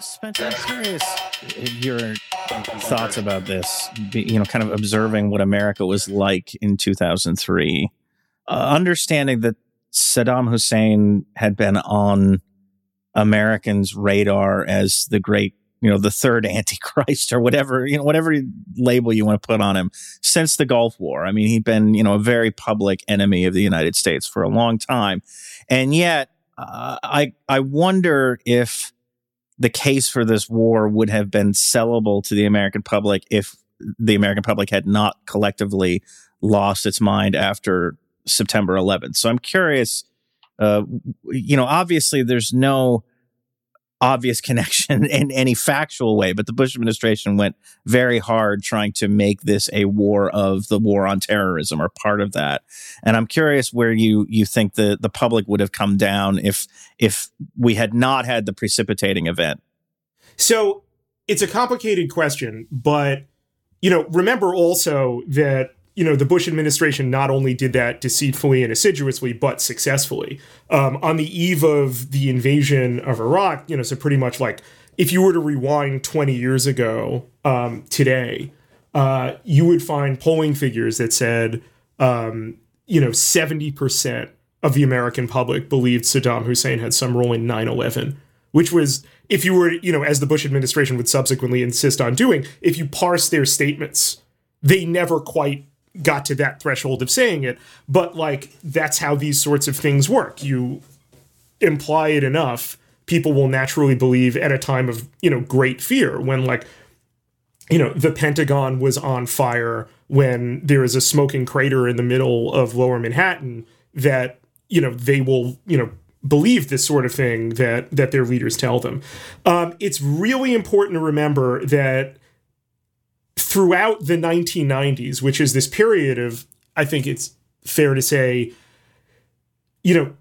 Spencer, I'm curious your thoughts about this. You know, kind of observing what America was like in 2003, uh, understanding that Saddam Hussein had been on Americans' radar as the great, you know, the third Antichrist or whatever, you know, whatever label you want to put on him since the Gulf War. I mean, he'd been, you know, a very public enemy of the United States for a long time, and yet, uh, I I wonder if the case for this war would have been sellable to the American public if the American public had not collectively lost its mind after September 11th. So I'm curious, uh, you know, obviously there's no obvious connection in any factual way, but the Bush administration went very hard trying to make this a war of the war on terrorism or part of that. And I'm curious where you you think the the public would have come down if if we had not had the precipitating event. So it's a complicated question, but you know, remember also that you know, the Bush administration not only did that deceitfully and assiduously, but successfully. Um, on the eve of the invasion of Iraq, you know, so pretty much like if you were to rewind 20 years ago um, today, uh, you would find polling figures that said, um, you know, 70% of the American public believed Saddam Hussein had some role in 9 11, which was, if you were, you know, as the Bush administration would subsequently insist on doing, if you parse their statements, they never quite got to that threshold of saying it, but like that's how these sorts of things work. You imply it enough, people will naturally believe at a time of, you know, great fear when like you know, the Pentagon was on fire when there is a smoking crater in the middle of lower Manhattan that, you know, they will, you know, believe this sort of thing that that their leaders tell them. Um, it's really important to remember that throughout the 1990s, which is this period of, I think it's fair to say, you know,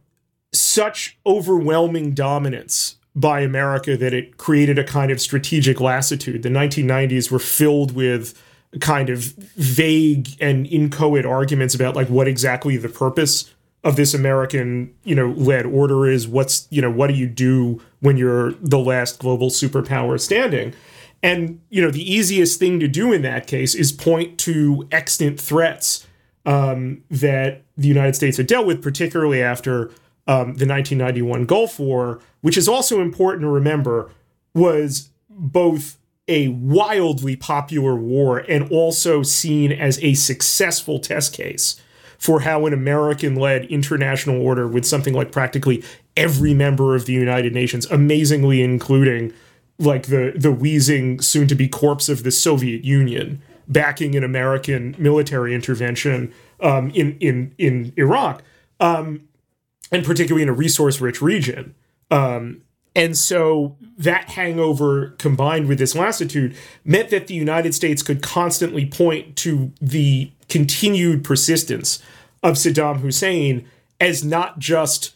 such overwhelming dominance by America that it created a kind of strategic lassitude. The 1990s were filled with kind of vague and inchoate arguments about like what exactly the purpose of this American, you know, led order is. What's, you know, what do you do when you're the last global superpower standing? And you know, the easiest thing to do in that case is point to extant threats um, that the United States had dealt with, particularly after um, the 1991 Gulf War, which is also important to remember was both a wildly popular war and also seen as a successful test case for how an American led international order with something like practically every member of the United Nations, amazingly including like the the wheezing soon to be corpse of the Soviet Union backing an American military intervention um, in in in Iraq, um, and particularly in a resource rich region. Um, and so that hangover combined with this lassitude meant that the United States could constantly point to the continued persistence of Saddam Hussein as not just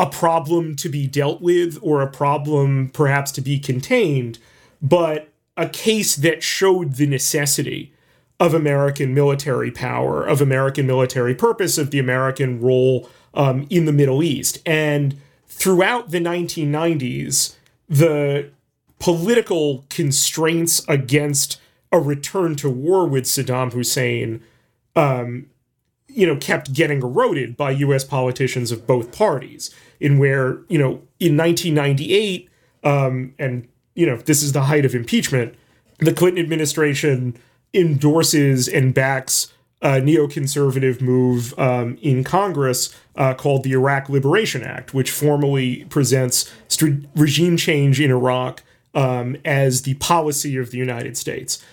a problem to be dealt with or a problem perhaps to be contained, but a case that showed the necessity of American military power, of American military purpose, of the American role um, in the Middle East. And throughout the 1990s, the political constraints against a return to war with Saddam Hussein um, you know, kept getting eroded by U.S. politicians of both parties. In where you know, in 1998, um, and you know, this is the height of impeachment, the Clinton administration endorses and backs a neoconservative move um, in Congress uh, called the Iraq Liberation Act, which formally presents st- regime change in Iraq um, as the policy of the United States.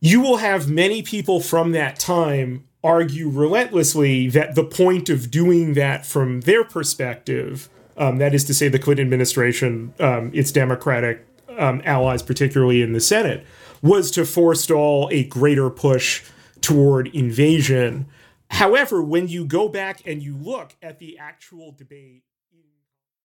You will have many people from that time argue relentlessly that the point of doing that from their perspective, um, that is to say, the Clinton administration, um, its Democratic um, allies, particularly in the Senate, was to forestall a greater push toward invasion. However, when you go back and you look at the actual debate